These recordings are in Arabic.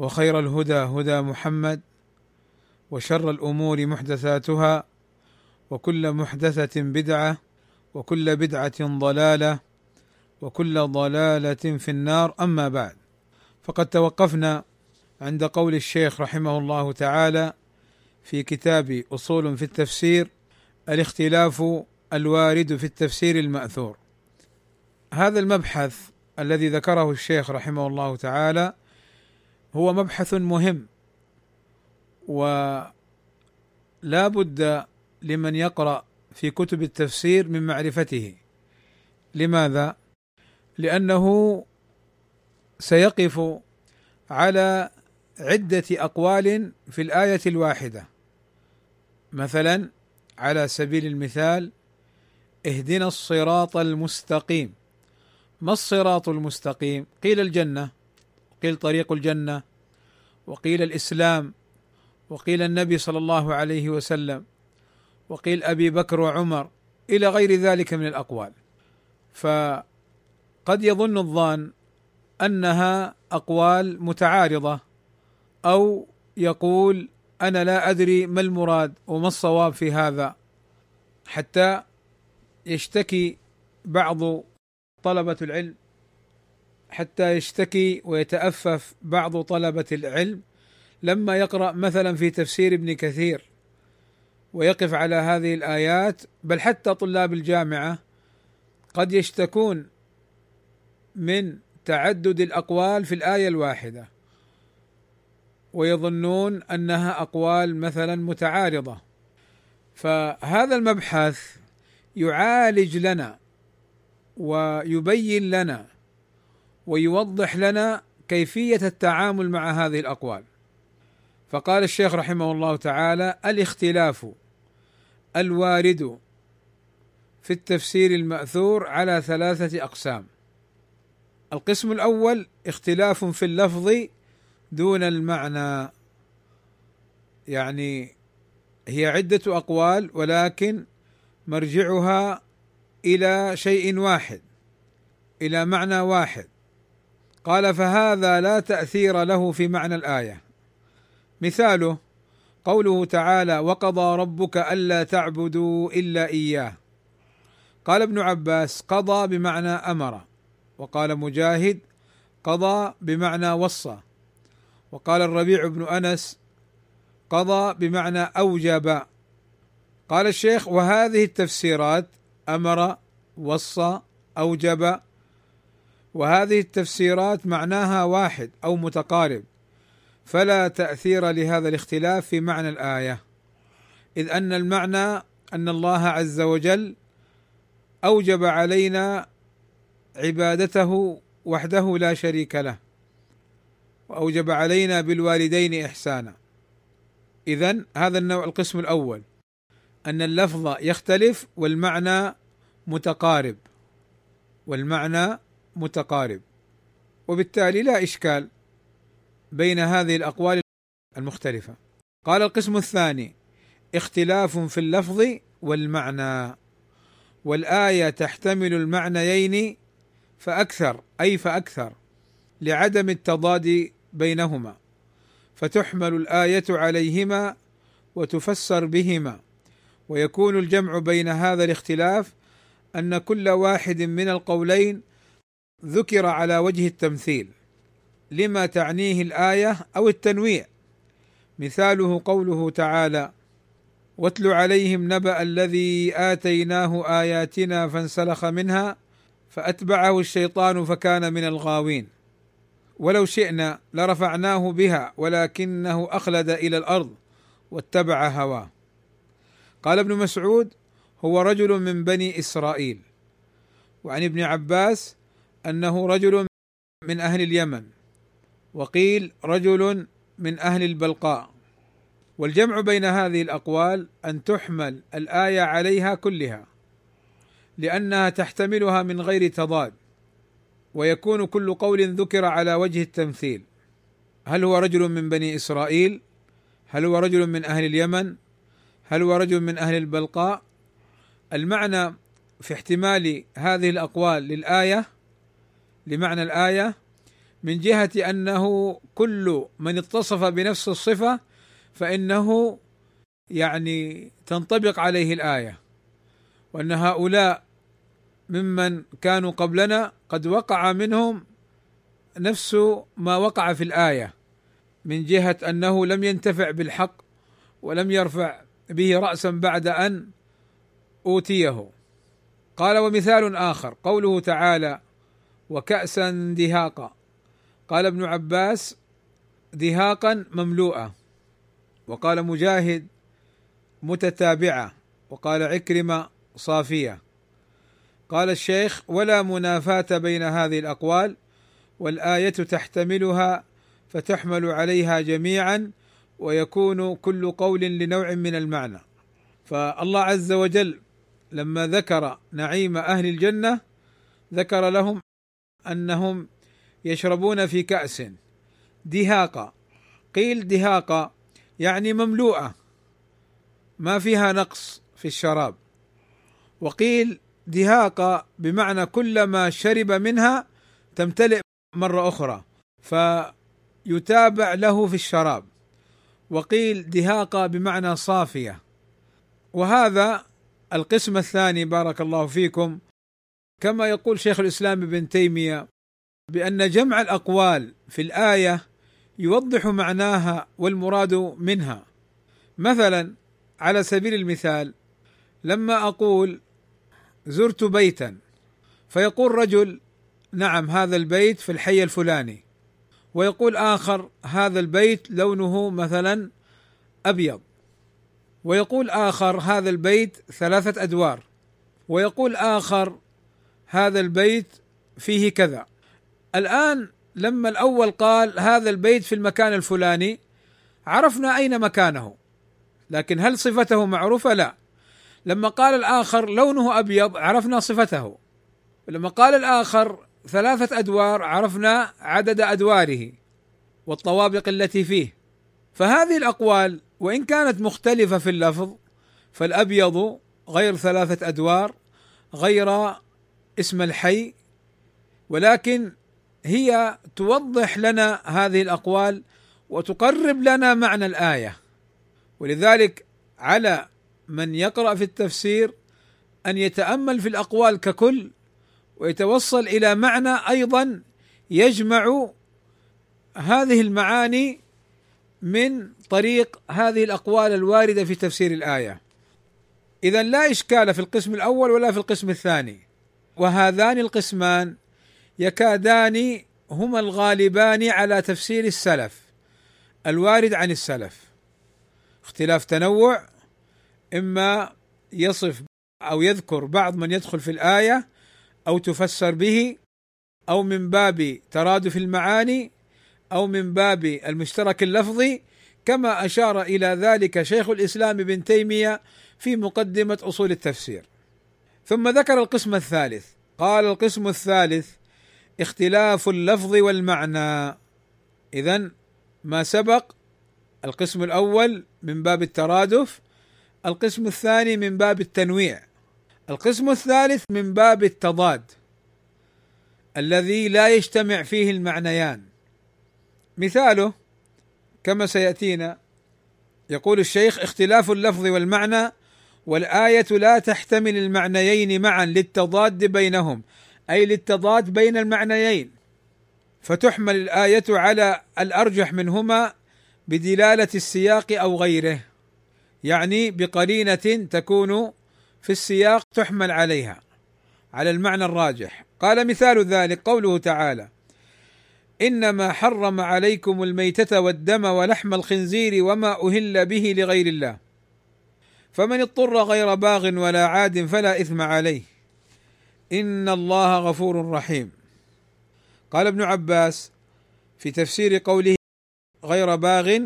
وخير الهدى هدى محمد وشر الأمور محدثاتها وكل محدثة بدعة وكل بدعة ضلالة وكل ضلالة في النار. أما بعد فقد توقفنا عند قول الشيخ رحمه الله تعالى في كتاب أصول في التفسير الاختلاف الوارد في التفسير المأثور. هذا المبحث الذي ذكره الشيخ رحمه الله تعالى هو مبحث مهم. ولا بد لمن يقرأ في كتب التفسير من معرفته. لماذا؟ لأنه سيقف على عدة أقوال في الآية الواحدة. مثلا على سبيل المثال اهدنا الصراط المستقيم. ما الصراط المستقيم؟ قيل الجنة. قيل طريق الجنة وقيل الإسلام وقيل النبي صلى الله عليه وسلم وقيل أبي بكر وعمر إلى غير ذلك من الأقوال. فقد يظن الظان أنها أقوال متعارضة أو يقول أنا لا أدري ما المراد وما الصواب في هذا حتى يشتكي بعض طلبة العلم حتى يشتكي ويتأفف بعض طلبة العلم. لما يقرأ مثلا في تفسير ابن كثير ويقف على هذه الآيات بل حتى طلاب الجامعة قد يشتكون من تعدد الأقوال في الآية الواحدة ويظنون أنها أقوال مثلا متعارضة. فهذا المبحث يعالج لنا ويبين لنا ويوضح لنا كيفية التعامل مع هذه الأقوال. فقال الشيخ رحمه الله تعالى الاختلاف الوارد في التفسير المأثور على ثلاثة أقسام. القسم الأول اختلاف في اللفظ دون المعنى. يعني هي عدة أقوال ولكن مرجعها إلى شيء واحد إلى معنى واحد. قال فهذا لا تأثير له في معنى الآية. مثاله قوله تعالى وقضى ربك ألا تعبدوا إلا إياه. قال ابن عباس قضى بمعنى أمر. وقال مجاهد قضى بمعنى وصى. وقال الربيع بن أنس قضى بمعنى أوجب. قال الشيخ وهذه التفسيرات أمر وصى أوجب وهذه التفسيرات معناها واحد أو متقارب فلا تأثير لهذا الاختلاف في معنى الآية إذ أن المعنى أن الله عز وجل أوجب علينا عبادته وحده لا شريك له وأوجب علينا بالوالدين إحسانا. اذا هذا النوع القسم الأول أن اللفظ يختلف والمعنى متقارب والمعنى متقارب. وبالتالي لا إشكال بين هذه الأقوال المختلفة. قال القسم الثاني اختلاف في اللفظ والمعنى. والآية تحتمل المعنيين فأكثر أي فأكثر لعدم التضاد بينهما. فتحمل الآية عليهما وتفسر بهما. ويكون الجمع بين هذا الاختلاف أن كل واحد من القولين ذكر على وجه التمثيل. لما تعنيه الآية أو التنويع. مثاله قوله تعالى واتل عليهم نبأ الذي آتيناه آياتنا فانسلخ منها فأتبعه الشيطان فكان من الغاوين. ولو شئنا لرفعناه بها ولكنه أخلد إلى الأرض واتبع هواه. قال ابن مسعود هو رجل من بني إسرائيل. وعن ابن عباس أنه رجل من أهل اليمن وقيل رجل من أهل البلقاء. والجمع بين هذه الأقوال أن تحمل الآية عليها كلها لأنها تحتملها من غير تضاد ويكون كل قول ذكر على وجه التمثيل. هل هو رجل من بني إسرائيل؟ هل هو رجل من أهل اليمن؟ هل هو رجل من أهل البلقاء؟ المعنى في احتمال هذه الأقوال للآية لمعنى الآية من جهة أنه كل من اتصف بنفس الصفة فإنه يعني تنطبق عليه الآية. وأن هؤلاء ممن كانوا قبلنا قد وقع منهم نفس ما وقع في الآية من جهة أنه لم ينتفع بالحق ولم يرفع به راسا بعد أن أوتيه. قال ومثال آخر قوله تعالى وكأسا دهاقا. قال ابن عباس دهاقا مملوءة. وقال مجاهد متتابعة. وقال عكرمة صافية. قال الشيخ ولا منافاة بين هذه الأقوال والآية تحتملها فتحمل عليها جميعا ويكون كل قول لنوع من المعنى. فالله عز وجل لما ذكر نعيم أهل الجنة ذكر لهم أنهم يشربون في كأس. دهاقا قيل دهاقا يعني مملوءة. ما فيها نقص في الشراب. وقيل دهاقا بمعنى كلما شرب منها تمتلئ مرة أخرى فيتابع له في الشراب. وقيل دهاقا بمعنى صافية. وهذا القسم الثاني بارك الله فيكم كما يقول شيخ الإسلام ابن تيمية بأن جمع الأقوال في الآية يوضح معناها والمراد منها. مثلا على سبيل المثال لما أقول زرت بيتا فيقول رجل نعم هذا البيت في الحي الفلاني ويقول آخر هذا البيت لونه مثلا أبيض ويقول آخر هذا البيت ثلاثة أدوار ويقول آخر هذا البيت فيه كذا. الآن لما الأول قال هذا البيت في المكان الفلاني عرفنا أين مكانه. لكن هل صفته معروفة؟ لا. لما قال الآخر لونه أبيض عرفنا صفته. لما قال الآخر ثلاثة أدوار عرفنا عدد أدواره والطوابق التي فيه. فهذه الأقوال وإن كانت مختلفة في اللفظ فالأبيض غير ثلاثة أدوار غير اسم الحي ولكن هي توضح لنا هذه الأقوال وتقرب لنا معنى الآية ولذلك على من يقرأ في التفسير أن يتأمل في الأقوال ككل ويتوصل إلى معنى أيضا يجمع هذه المعاني من طريق هذه الأقوال الواردة في تفسير الآية. اذا لا إشكال في القسم الأول ولا في القسم الثاني. وهذان القسمان يكادان هما الغالبان على تفسير السلف الوارد عن السلف. اختلاف تنوع إما يصف أو يذكر بعض من يدخل في الآية أو تفسر به أو من باب ترادف المعاني أو من باب المشترك اللفظي كما أشار إلى ذلك شيخ الإسلام ابن تيمية في مقدمة أصول التفسير. ثم ذكر القسم الثالث قال القسم الثالث اختلاف اللفظ والمعنى. اذا ما سبق القسم الأول من باب الترادف القسم الثاني من باب التنويع القسم الثالث من باب التضاد الذي لا يجتمع فيه المعنيان. مثاله كما سيأتينا يقول الشيخ اختلاف اللفظ والمعنى والآية لا تحتمل المعنيين معا للتضاد بينهم أي للتضاد بين المعنيين. فتحمل الآية على الأرجح منهما بدلالة السياق أو غيره يعني بقرينة تكون في السياق تحمل عليها على المعنى الراجح. قال مثال ذلك قوله تعالى إنما حرم عليكم الميتة والدم ولحم الخنزير وما أهل به لغير الله. فمن اضطر غير باغ ولا عاد فلا إثم عليه. إن الله غفور رحيم. قال ابن عباس في تفسير قوله غير باغ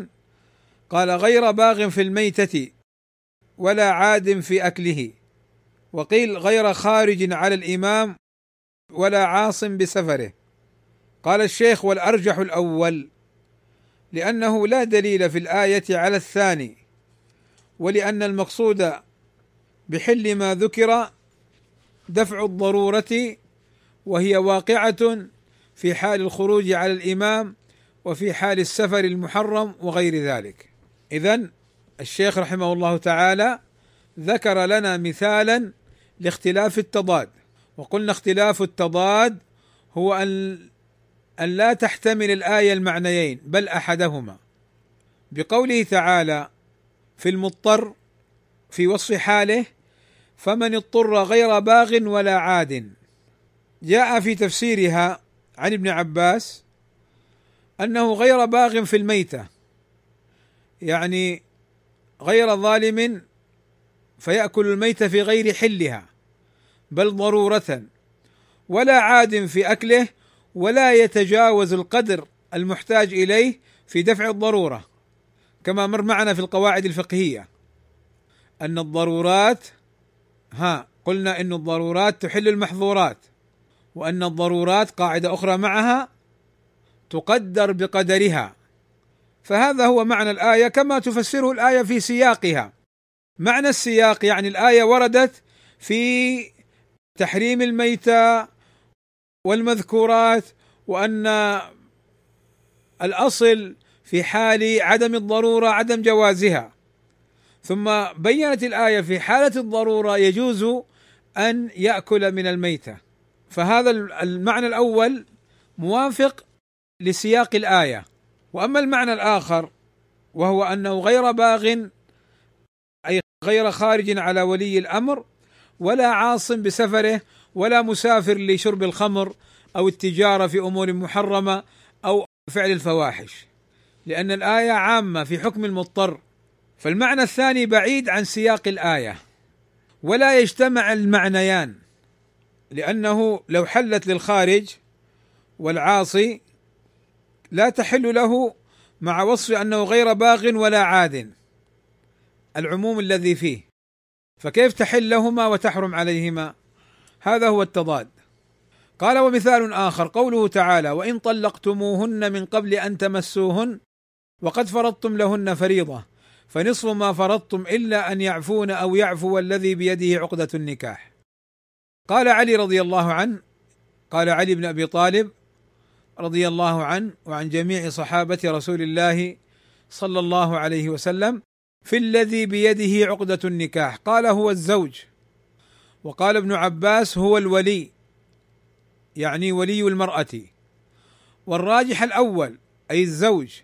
قال غير باغ في الميتة ولا عاد في أكله. وقيل غير خارج على الإمام ولا عاص بسفره. قال الشيخ والأرجح الأول لأنه لا دليل في الآية على الثاني. ولأن المقصود بحل ما ذكر دفع الضرورة وهي واقعة في حال الخروج على الإمام وفي حال السفر المحرم وغير ذلك. إذا الشيخ رحمه الله تعالى ذكر لنا مثالا لاختلاف التضاد وقلنا اختلاف التضاد هو أن أن لا تحتمل الآية المعنيين بل أحدهما بقوله تعالى في المضطر في وصف حاله فمن اضطر غير باغ ولا عاد. جاء في تفسيرها عن ابن عباس أنه غير باغ في الميتة يعني غير ظالم فيأكل الميت في غير حلها بل ضرورة ولا عاد في أكله ولا يتجاوز القدر المحتاج إليه في دفع الضرورة. كما مر معنا في القواعد الفقهية. أن الضرورات ها قلنا أن الضرورات تحل المحظورات وأن الضرورات قاعدة أخرى معها تقدر بقدرها. فهذا هو معنى الآية كما تفسره الآية في سياقها. معنى السياق يعني الآية وردت في تحريم الميتة والمذكورات وأن الأصل في حال عدم الضرورة عدم جوازها. ثم بينت الآية في حالة الضرورة يجوز أن يأكل من الميتة. فهذا المعنى الأول موافق لسياق الآية. وأما المعنى الآخر وهو أنه غير باغ أي غير خارج على ولي الأمر ولا عاص بسفره ولا مسافر لشرب الخمر أو التجارة في أمور محرمة أو فعل الفواحش. لأن الآية عامة في حكم المضطر. فالمعنى الثاني بعيد عن سياق الآية. ولا يجتمع المعنيان. لأنه لو حلت للخارج والعاصي لا تحل له مع وصف أنه غير باغ ولا عاد. العموم الذي فيه. فكيف تحل لهما وتحرم عليهما؟ هذا هو التضاد. قال ومثال آخر قوله تعالى وإن طلقتموهن من قبل أن تمسوهن وقد فرضتم لهن فريضة فنصف ما فرضتم إلا أن يعفون أو يعفو الذي بيده عقدة النكاح. قال علي رضي الله عنه قال علي بن أبي طالب رضي الله عنه وعن جميع صحابة رسول الله صلى الله عليه وسلم في الذي بيده عقدة النكاح. قال هو الزوج وقال ابن عباس هو الولي يعني ولي المرأة والراجح الأول أي الزوج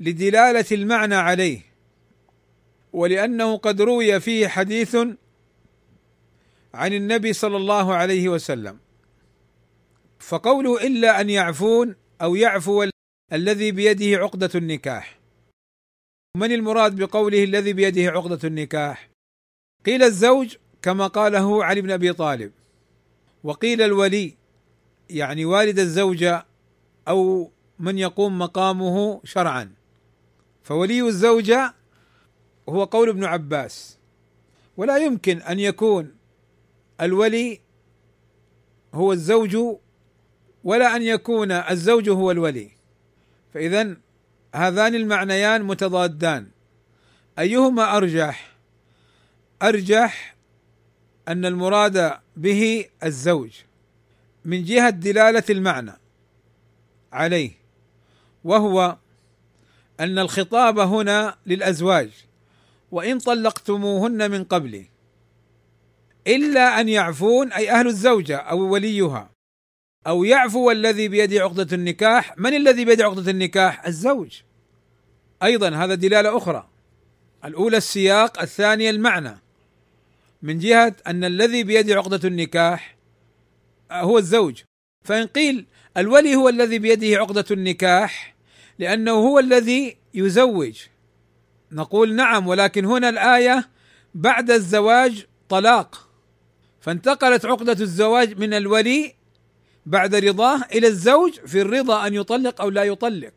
لدلالة المعنى عليه ولأنه قد روي فيه حديث عن النبي صلى الله عليه وسلم. فقوله إلا أن يعفون أو يعفو الذي بيده عقدة النكاح. من المراد بقوله الذي بيده عقدة النكاح؟ قيل الزوج كما قاله علي بن أبي طالب. وقيل الولي يعني والد الزوجة أو من يقوم مقامه شرعا. فولي الزوجه هو قول ابن عباس. ولا يمكن أن يكون الولي هو الزوج ولا أن يكون الزوج هو الولي. فاذا هذان المعنيان متضادان. أيهما أرجح؟ أرجح أن المراد به الزوج من جهة دلالة المعنى عليه وهو أن الخطاب هنا للأزواج وإن طلقتموهن من قبل إلا أن يعفون أي أهل الزوجة أو وليها أو يعفو الذي بيده عقدة النكاح، من الذي بيده عقدة النكاح؟ الزوج. أيضا هذا دلالة أخرى. الأولى السياق، الثانية المعنى. من جهة أن الذي بيده عقدة النكاح هو الزوج، فإن قيل الولي هو الذي بيده عقدة النكاح لأنه هو الذي يزوج. نقول نعم ولكن هنا الآية بعد الزواج طلاق. فانتقلت عقدة الزواج من الولي بعد رضاه إلى الزوج في الرضا أن يطلق أو لا يطلق.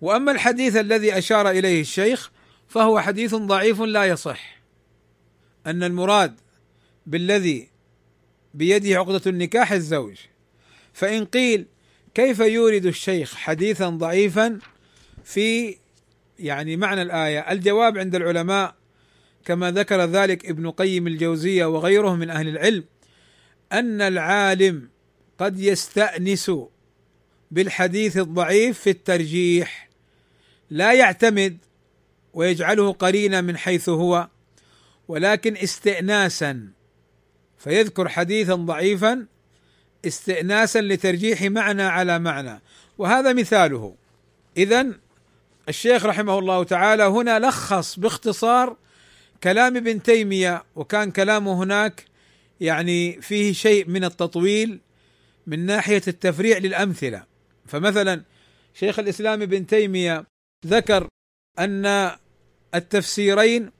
وأما الحديث الذي أشار إليه الشيخ فهو حديث ضعيف لا يصح. أن المراد بالذي بيده عقدة النكاح الزوج. فإن قيل كيف يورد الشيخ حديثا ضعيفا في يعني معنى الآية؟ الجواب عند العلماء كما ذكر ذلك ابن قيم الجوزية وغيره من أهل العلم أن العالم قد يستأنس بالحديث الضعيف في الترجيح لا يعتمد ويجعله قرينا من حيث هو ولكن استئناسا فيذكر حديثا ضعيفا استئناسا لترجيح معنى على معنى. وهذا مثاله. اذا الشيخ رحمه الله تعالى هنا لخص باختصار كلام ابن تيمية وكان كلامه هناك يعني فيه شيء من التطويل من ناحية التفريع للأمثلة. فمثلا شيخ الإسلام ابن تيمية ذكر أن التفسيرين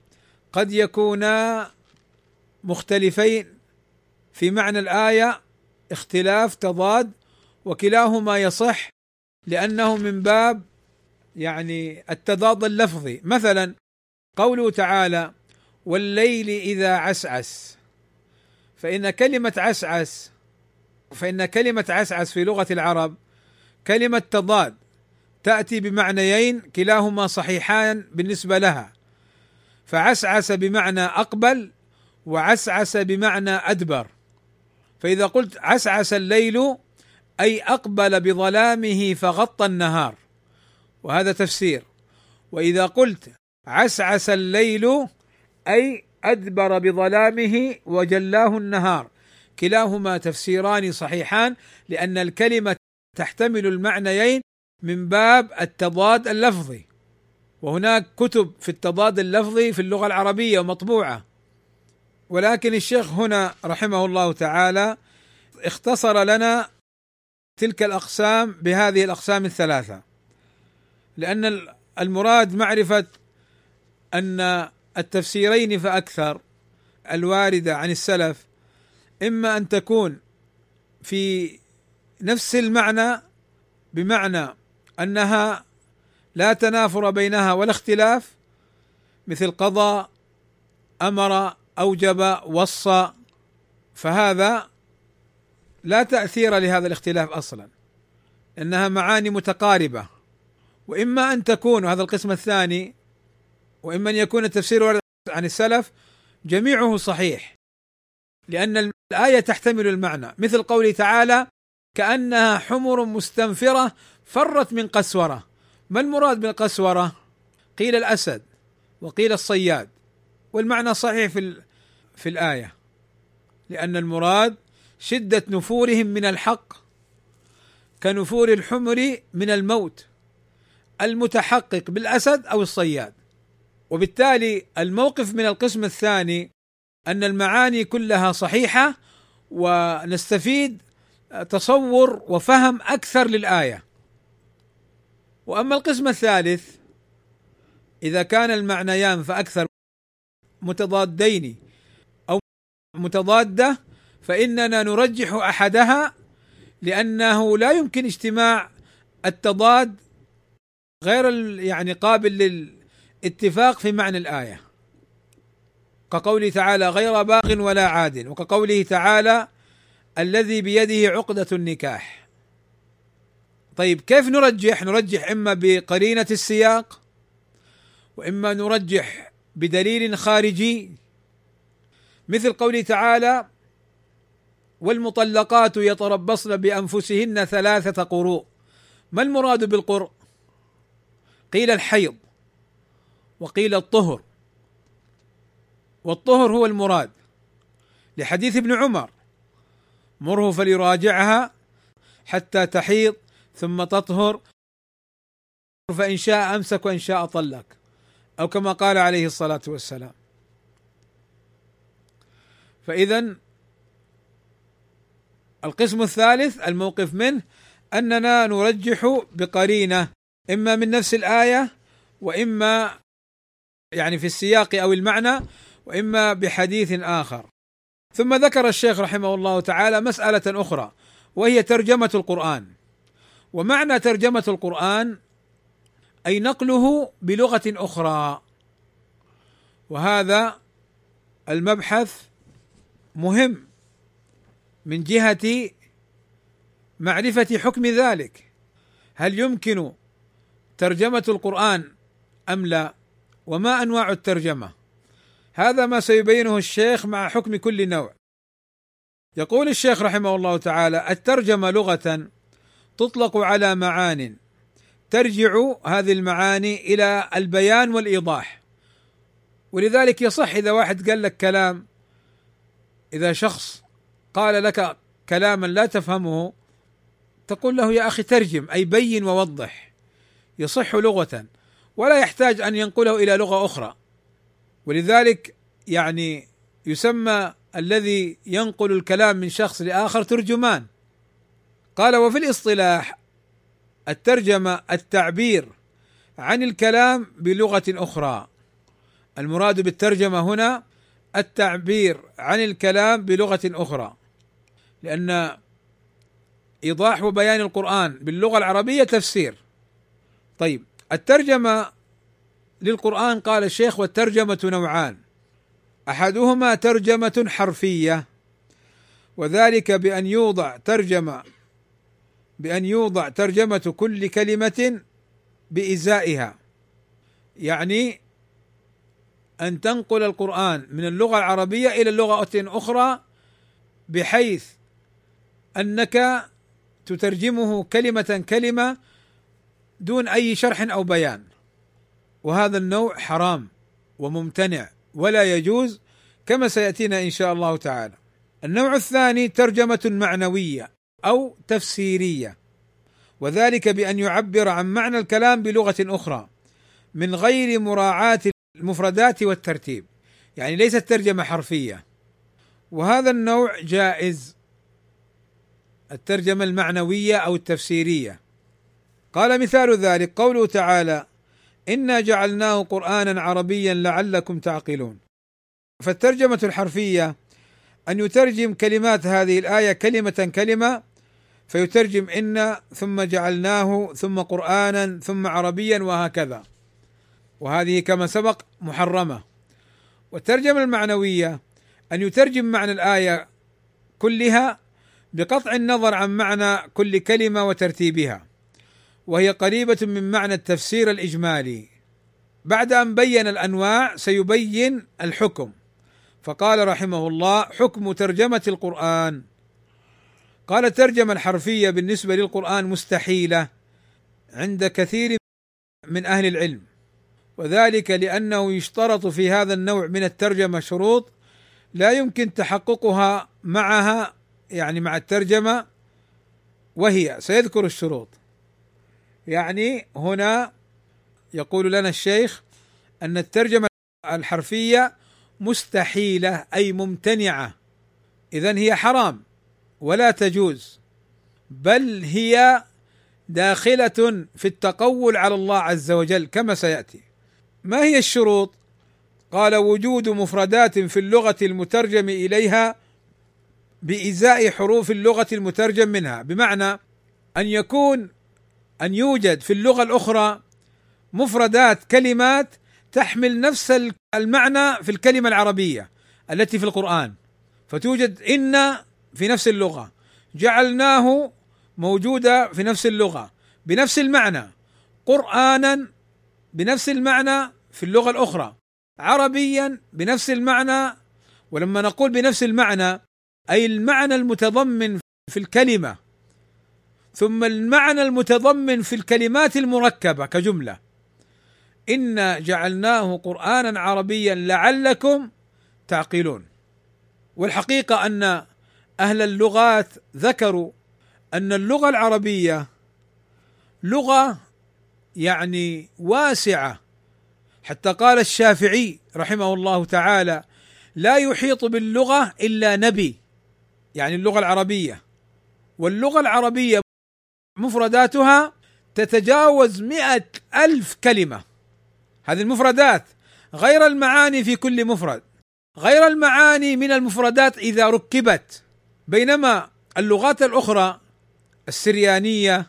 قد يكونا مختلفين في معنى الآية اختلاف تضاد وكلاهما يصح لأنه من باب يعني التضاد اللفظي. مثلا قوله تعالى والليل إذا عسعس فإن كلمة عسعس فإن كلمة عسعس في لغة العرب كلمة تضاد تأتي بمعنيين كلاهما صحيحان بالنسبة لها. فعسعس بمعنى أقبل وعسعس بمعنى أدبر. فإذا قلت عسعس الليل أي أقبل بظلامه فغطى النهار. وهذا تفسير. وإذا قلت عسعس الليل أي أدبر بظلامه وجلاه النهار. كلاهما تفسيران صحيحان لأن الكلمة تحتمل المعنيين من باب التضاد اللفظي. وهناك كتب في التضاد اللفظي في اللغة العربية مطبوعة. ولكن الشيخ هنا رحمه الله تعالى اختصر لنا تلك الأقسام بهذه الأقسام الثلاثة. لأن المراد معرفة أن التفسيرين فأكثر الواردة عن السلف إما أن تكون في نفس المعنى بمعنى أنها لا تنافر بينها ولا اختلاف مثل قضى أمر أوجب وصى فهذا لا تأثير لهذا الاختلاف أصلا. إنها معاني متقاربة. وإما أن تكون هذا القسم الثاني وإما أن يكون التفسير عن السلف جميعه صحيح. لأن الآية تحتمل المعنى. مثل قوله تعالى كأنها حمر مستنفرة فرت من قسورة. ما المراد بالقسورة؟ قيل الأسد وقيل الصياد. والمعنى صحيح في في الآية. لأن المراد شدة نفورهم من الحق كنفور الحمر من الموت المتحقق بالأسد أو الصياد. وبالتالي الموقف من القسم الثاني أن المعاني كلها صحيحة ونستفيد تصور وفهم أكثر للآية. وأما القسم الثالث إذا كان المعنيان فأكثر متضادين متضادة فإننا نرجح أحدها لأنه لا يمكن اجتماع التضاد غير يعني قابل للاتفاق في معنى الآية. كقوله تعالى غير باغ ولا عاد وكقوله تعالى الذي بيده عقدة النكاح. طيب كيف نرجح؟ نرجح إما بقرينة السياق وإما نرجح بدليل خارجي. مثل قوله تعالى والمطلقات يتربصن بأنفسهن ثلاثة قروء. ما المراد بالقرء؟ قيل الحيض وقيل الطهر. والطهر هو المراد. لحديث ابن عمر مره فليراجعها حتى تحيض ثم تطهر فإن شاء أمسك وإن شاء طلق. أو كما قال عليه الصلاة والسلام. فإذا القسم الثالث الموقف منه أننا نرجح بقرينة إما من نفس الآية وإما يعني في السياق أو المعنى وإما بحديث آخر. ثم ذكر الشيخ رحمه الله تعالى مسألة أخرى وهي ترجمة القرآن. ومعنى ترجمة القرآن أي نقله بلغة أخرى وهذا المبحث مهم من جهة معرفة حكم ذلك. هل يمكن ترجمة القرآن أم لا؟ وما أنواع الترجمة؟ هذا ما سيبينه الشيخ مع حكم كل نوع. يقول الشيخ رحمه الله تعالى الترجمة لغة تطلق على معان. ترجع هذه المعاني إلى البيان والإيضاح. ولذلك يصح إذا واحد قال لك كلام إذا شخص قال لك كلاما لا تفهمه تقول له يا أخي ترجم أي بين ووضح. يصح لغة ولا يحتاج أن ينقله إلى لغة أخرى. ولذلك يعني يسمى الذي ينقل الكلام من شخص لآخر ترجمان. قال وفي الاصطلاح الترجمة التعبير عن الكلام بلغة أخرى. المراد بالترجمة هنا التعبير عن الكلام بلغة أخرى لأن إيضاح وبيان القرآن باللغة العربية تفسير. طيب الترجمة للقرآن قال الشيخ والترجمة نوعان. أحدهما ترجمة حرفية وذلك بأن يوضع ترجمة بأن يوضع ترجمة كل كلمة بإزائها يعني أن تنقل القرآن من اللغة العربية إلى لغه أخرى بحيث أنك تترجمه كلمة كلمة دون أي شرح أو بيان وهذا النوع حرام وممتنع ولا يجوز كما سيأتينا إن شاء الله تعالى. النوع الثاني ترجمة معنوية أو تفسيرية وذلك بأن يعبر عن معنى الكلام بلغة أخرى من غير مراعاة المفردات والترتيب. يعني ليست ترجمة حرفية. وهذا النوع جائز. الترجمة المعنوية أو التفسيرية. قال مثال ذلك قوله تعالى إنا جعلناه قرانا عربيا لعلكم تعقلون. فالترجمة الحرفية أن يترجم كلمات هذه الآية كلمة كلمة فيترجم إن ثم جعلناه ثم قرآنا ثم عربيا وهكذا. وهذه كما سبق محرمة. والترجمة المعنوية أن يترجم معنى الآية كلها بقطع النظر عن معنى كل كلمة وترتيبها وهي قريبة من معنى التفسير الإجمالي. بعد أن بين الأنواع سيبين الحكم. فقال رحمه الله حكم ترجمة القرآن. قال الترجمة الحرفية بالنسبة للقرآن مستحيلة عند كثير من أهل العلم. وذلك لأنه يشترط في هذا النوع من الترجمة شروط لا يمكن تحققها معها يعني مع الترجمة وهي سيذكر الشروط. يعني هنا يقول لنا الشيخ أن الترجمة الحرفية مستحيلة أي ممتنعة. إذا هي حرام ولا تجوز بل هي داخلة في التقول على الله عز وجل كما سيأتي. ما هي الشروط؟ قال وجود مفردات في اللغة المترجم إليها بإزاء حروف اللغة المترجم منها بمعنى أن يكون أن يوجد في اللغة الأخرى مفردات كلمات تحمل نفس المعنى في الكلمة العربية التي في القرآن. فتوجد إن في نفس اللغة جعلناه موجوده في نفس اللغة بنفس المعنى قرانا بنفس المعنى في اللغة الأخرى. عربيا بنفس المعنى ولما نقول بنفس المعنى أي المعنى المتضمن في الكلمة. ثم المعنى المتضمن في الكلمات المركبة كجملة. إنا جعلناه قرانا عربيا لعلكم تعقلون. والحقيقة أن أهل اللغات ذكروا أن اللغة العربية لغة يعني واسعة. حتى قال الشافعي رحمه الله تعالى لا يحيط باللغة إلا نبي. يعني اللغة العربية. واللغة العربية مفرداتها تتجاوز مئة ألف كلمة. هذه المفردات غير المعاني في كل مفرد. غير المعاني من المفردات إذا ركبت. بينما اللغات الأخرى السريانية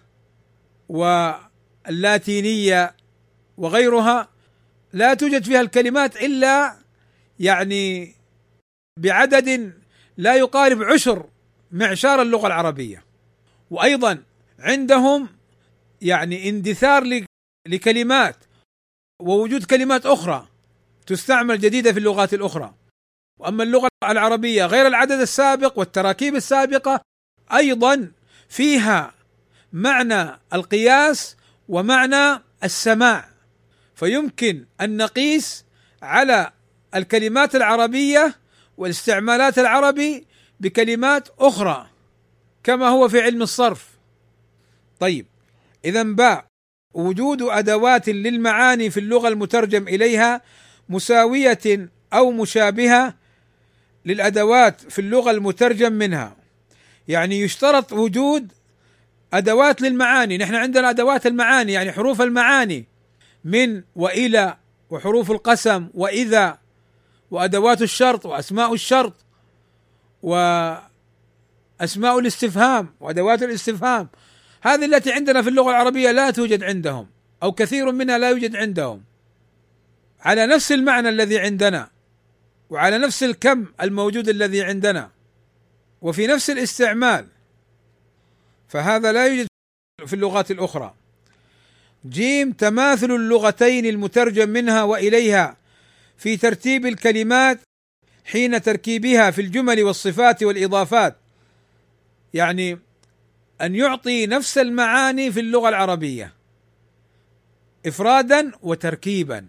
واللاتينيه وغيرها لا توجد فيها الكلمات إلا يعني بعدد لا يقارب عشر معشار اللغة العربية. وأيضا عندهم يعني اندثار لكلمات ووجود كلمات أخرى تستعمل جديدة في اللغات الأخرى. وأما اللغة العربية غير العدد السابق والتراكيب السابقة أيضا فيها معنى القياس ومعنى السماع. فيمكن أن نقيس على الكلمات العربية والاستعمالات العربي بكلمات أخرى كما هو في علم الصرف. طيب إذا باء وجود أدوات للمعاني في اللغة المترجم إليها مساوية أو مشابهة للأدوات في اللغة المترجم منها. يعني يشترط وجود أدوات للمعاني. نحن عندنا أدوات المعاني يعني حروف المعاني من وإلى وحروف القسم وإذا وأدوات الشرط وأسماء الشرط وأسماء الاستفهام وأدوات الاستفهام. هذه التي عندنا في اللغة العربية لا توجد عندهم أو كثير منها لا يوجد عندهم. على نفس المعنى الذي عندنا وعلى نفس الكم الموجود الذي عندنا وفي نفس الاستعمال فهذا لا يوجد في اللغات الأخرى. جيم تماثل اللغتين المترجم منها وإليها في ترتيب الكلمات حين تركيبها في الجمل والصفات والإضافات يعني أن يعطي نفس المعاني في اللغة العربية إفرادا وتركيبا.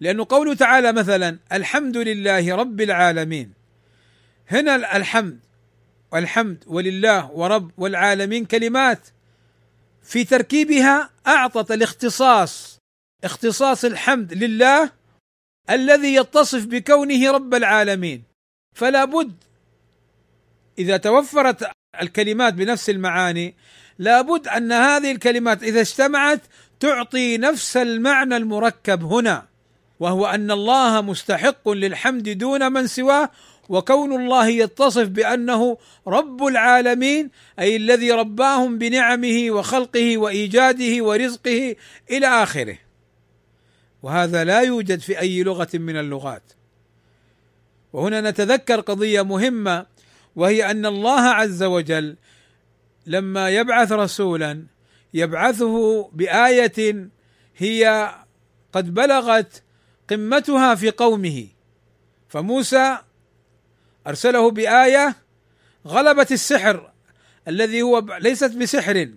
لأنه قوله تعالى مثلا الحمد لله رب العالمين. هنا الحمد والحمد ولله ورب والعالمين كلمات. في تركيبها أعطت الاختصاص اختصاص الحمد لله الذي يتصف بكونه رب العالمين. فلا بد إذا توفرت الكلمات بنفس المعاني لابد أن هذه الكلمات إذا اجتمعت تعطي نفس المعنى المركب هنا وهو أن الله مستحق للحمد دون من سواه وكون الله يتصف بأنه رب العالمين أي الذي رباهم بنعمه وخلقه وإيجاده ورزقه إلى آخره. وهذا لا يوجد في أي لغة من اللغات. وهنا نتذكر قضية مهمة وهي أن الله عز وجل لما يبعث رسولا يبعثه بآية هي قد بلغت قمتها في قومه. فموسى أرسله بآية غلبت السحر الذي هو ليست بسحر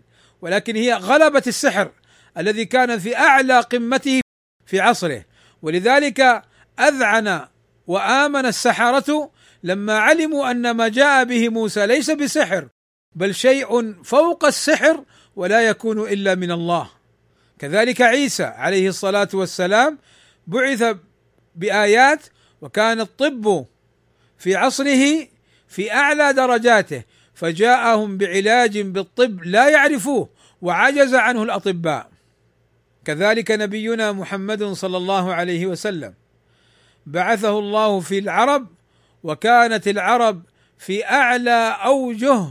ولكن هي غلبت السحر الذي كان في أعلى قمته في عصره. ولذلك أذعن وآمن السحرة لما علموا أن ما جاء به موسى ليس بسحر بل شيء فوق السحر ولا يكون إلا من الله. كذلك عيسى عليه الصلاة والسلام بعث بآيات وكان الطب في عصره في أعلى درجاته فجاءهم بعلاج بالطب لا يعرفوه وعجز عنه الأطباء. كذلك نبينا محمد صلى الله عليه وسلم بعثه الله في العرب وكانت العرب في أعلى أوجه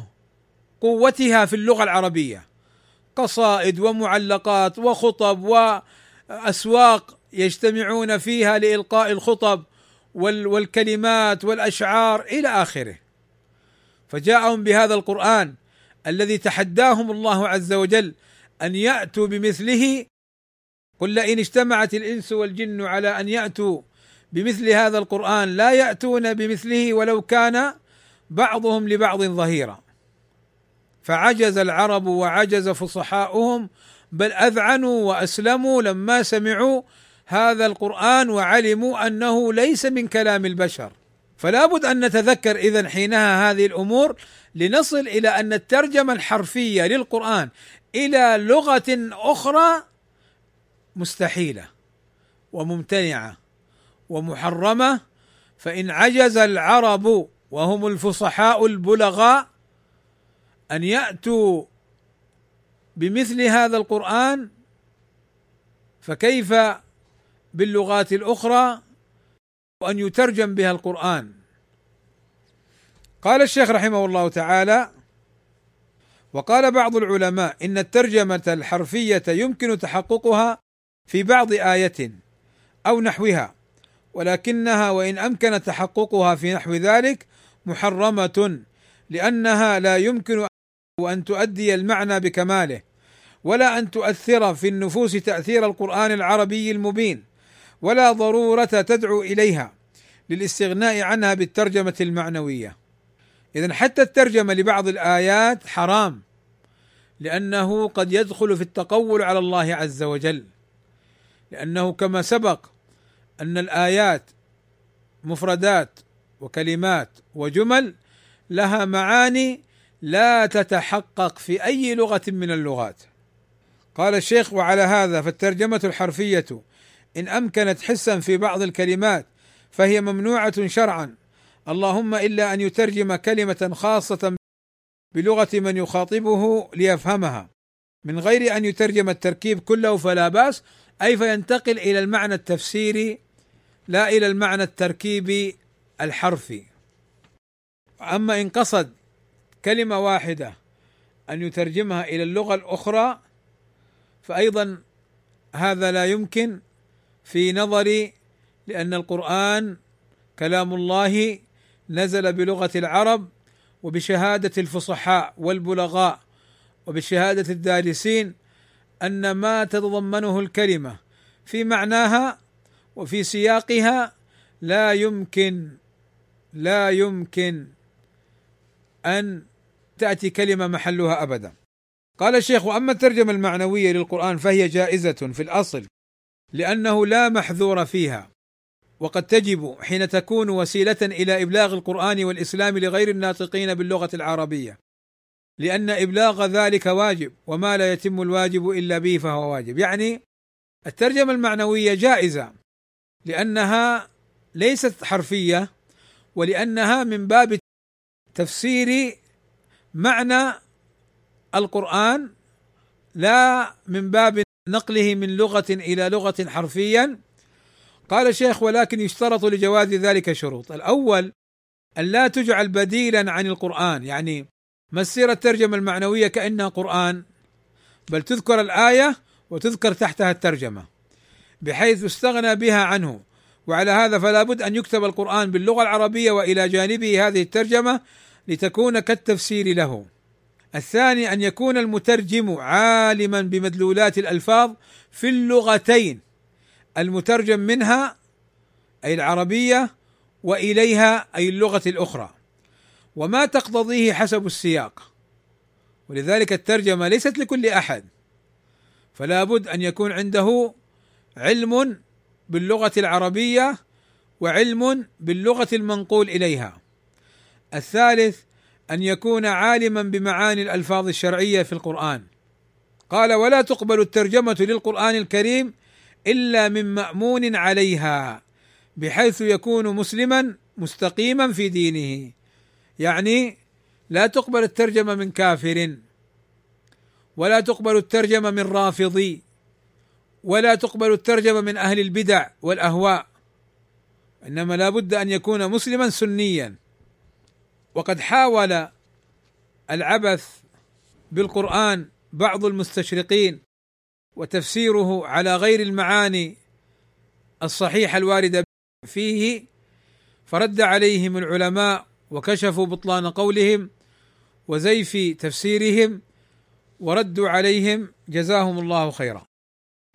قوتها في اللغة العربية. قصائد ومعلقات وخطب وأسواق يجتمعون فيها لإلقاء الخطب والكلمات والأشعار إلى آخره. فجاءهم بهذا القرآن الذي تحداهم الله عز وجل أن يأتوا بمثله. قل لئن اجتمعت الإنس والجن على أن يأتوا بمثل هذا القرآن لا يأتون بمثله ولو كان بعضهم لبعض ظهيرا. فعجز العرب وعجز فصحاؤهم بل أذعنوا وأسلموا لما سمعوا هذا القرآن وعلموا أنه ليس من كلام البشر. فلا بد أن نتذكر إذا حينها هذه الأمور لنصل إلى أن الترجمة الحرفية للقرآن إلى لغة أخرى مستحيلة وممتنعة ومحرمة. فإن عجز العرب وهم الفصحاء البلغاء أن يأتوا بمثل هذا القرآن فكيف باللغات الأخرى وأن يترجم بها القرآن. قال الشيخ رحمه الله تعالى وقال بعض العلماء إن الترجمة الحرفية يمكن تحققها في بعض آية أو نحوها ولكنها وإن أمكن تحققها في نحو ذلك محرمة لأنها لا يمكن أن تؤدي المعنى بكماله ولا أن تؤثر في النفوس تأثير القرآن العربي المبين. ولا ضرورة تدعو إليها للاستغناء عنها بالترجمة المعنوية. اذا حتى الترجمة لبعض الآيات حرام لأنه قد يدخل في التقول على الله عز وجل. لأنه كما سبق أن الآيات مفردات وكلمات وجمل لها معاني لا تتحقق في أي لغة من اللغات. قال الشيخ وعلى هذا فالترجمة الحرفية إن أمكنت حسا في بعض الكلمات فهي ممنوعة شرعا. اللهم إلا أن يترجم كلمة خاصة بلغة من يخاطبه ليفهمها. من غير أن يترجم التركيب كله فلا بأس أي فينتقل إلى المعنى التفسيري لا إلى المعنى التركيبي الحرفي. أما إن قصد كلمة واحدة أن يترجمها إلى اللغة الأخرى فايضا هذا لا يمكن في نظري لأن القرآن كلام الله نزل بلغة العرب وبشهادة الفصحاء والبلغاء وبشهادة الدارسين أن ما تتضمنه الكلمة في معناها وفي سياقها لا يمكن لا يمكن أن تأتي كلمة محلها أبدا. قال الشيخ وأما الترجمة المعنوية للقرآن فهي جائزة في الأصل. لأنه لا محذور فيها. وقد تجب حين تكون وسيلة إلى إبلاغ القرآن والإسلام لغير الناطقين باللغة العربية. لأن إبلاغ ذلك واجب وما لا يتم الواجب إلا به فهو واجب. يعني الترجمة المعنوية جائزة لأنها ليست حرفية ولأنها من باب تفسير معنى القرآن لا من باب نقله من لغة إلى لغة حرفيا. قال الشيخ ولكن يشترط لجواز ذلك شروط. الأول أن لا تجعل بديلا عن القرآن. يعني ما تصير الترجمة المعنوية كأنها قرآن بل تذكر الآية وتذكر تحتها الترجمة بحيث يستغنى بها عنه. وعلى هذا فلا بد أن يكتب القرآن باللغة العربية وإلى جانبه هذه الترجمة لتكون كالتفسير له. الثاني أن يكون المترجم عالما بمدلولات الألفاظ في اللغتين المترجم منها أي العربية وإليها أي اللغة الأخرى. وما تقتضيه حسب السياق. ولذلك الترجمة ليست لكل أحد. فلا بد أن يكون عنده علم باللغة العربية وعلم باللغة المنقول إليها. الثالث أن يكون عالما بمعاني الألفاظ الشرعية في القرآن. قال ولا تقبل الترجمة للقرآن الكريم إلا من مأمون عليها بحيث يكون مسلما مستقيما في دينه. يعني لا تقبل الترجمة من كافر ولا تقبل الترجمة من رافضي ولا تقبل الترجمة من أهل البدع والأهواء. إنما لا بد أن يكون مسلما سنيا. وقد حاول العبث بالقرآن بعض المستشرقين وتفسيره على غير المعاني الصحيحة الواردة فيه فرد عليهم العلماء وكشفوا بطلان قولهم وزيف تفسيرهم وردوا عليهم جزاهم الله خيرا.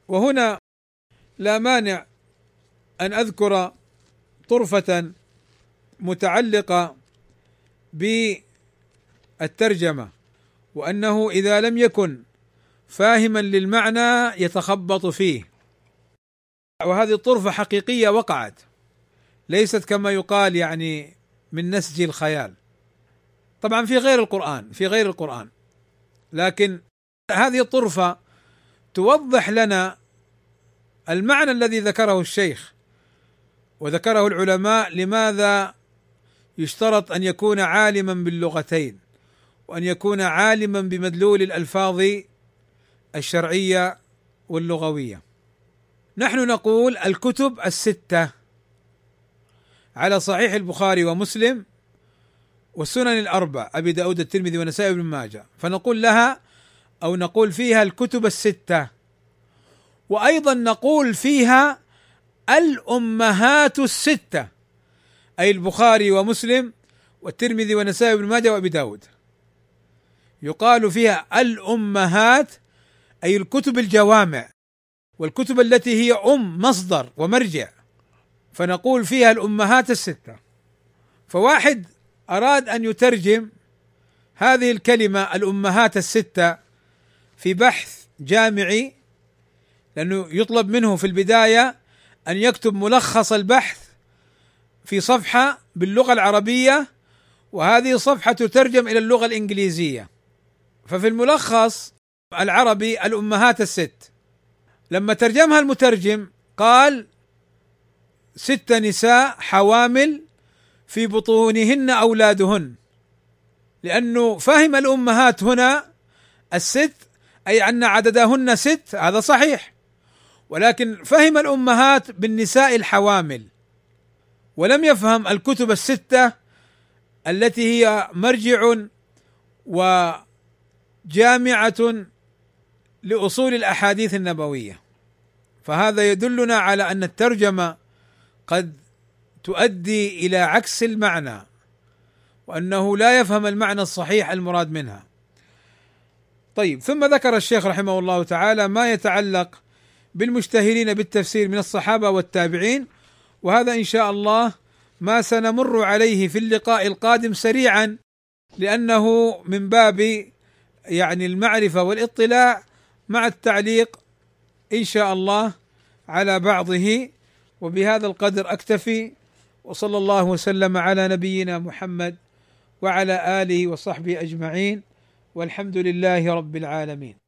وهنا لا مانع أن أذكر طرفة متعلقة بالترجمة وأنه إذا لم يكن فاهما للمعنى يتخبط فيه. وهذه الطرفة حقيقية وقعت ليست كما يقال يعني من نسج الخيال. طبعا في غير القرآن في غير القرآن. لكن هذه الطرفة توضح لنا المعنى الذي ذكره الشيخ وذكره العلماء لماذا يشترط أن يكون عالما باللغتين وأن يكون عالما بمدلول الألفاظ الشرعية واللغوية. نحن نقول الكتب الستة على صحيح البخاري ومسلم والسنن الأربع أبي داود الترمذي والنسائي بن ماجه. فنقول لها أو نقول فيها الكتب الستة. وأيضا نقول فيها الأمهات الستة. أي البخاري ومسلم والترمذي والنسائي وابن ماجه وأبي داود. يقال فيها الأمهات أي الكتب الجوامع والكتب التي هي أم مصدر ومرجع. فنقول فيها الأمهات الستة. فواحد أراد أن يترجم هذه الكلمة الأمهات الستة في بحث جامعي لأنه يطلب منه في البداية أن يكتب ملخص البحث في صفحة باللغة العربية وهذه الصفحه تترجم إلى اللغة الإنجليزية. ففي الملخص العربي الأمهات الست. لما ترجمها المترجم قال ست نساء حوامل في بطونهن أولادهن. لأنه فهم الأمهات هنا الست أي أن عددهن ست هذا صحيح. ولكن فهم الأمهات بالنساء الحوامل. ولم يفهم الكتب الستة التي هي مرجع وجامعة لأصول الأحاديث النبوية فهذا يدلنا على أن الترجمة قد تؤدي إلى عكس المعنى وأنه لا يفهم المعنى الصحيح المراد منها. طيب ثم ذكر الشيخ رحمه الله تعالى ما يتعلق بالمشتهرين بالتفسير من الصحابة والتابعين وهذا إن شاء الله ما سنمر عليه في اللقاء القادم سريعا لأنه من باب يعني المعرفة والاطلاع مع التعليق إن شاء الله على بعضه. وبهذا القدر أكتفي وصلى الله وسلم على نبينا محمد وعلى آله وصحبه أجمعين والحمد لله رب العالمين.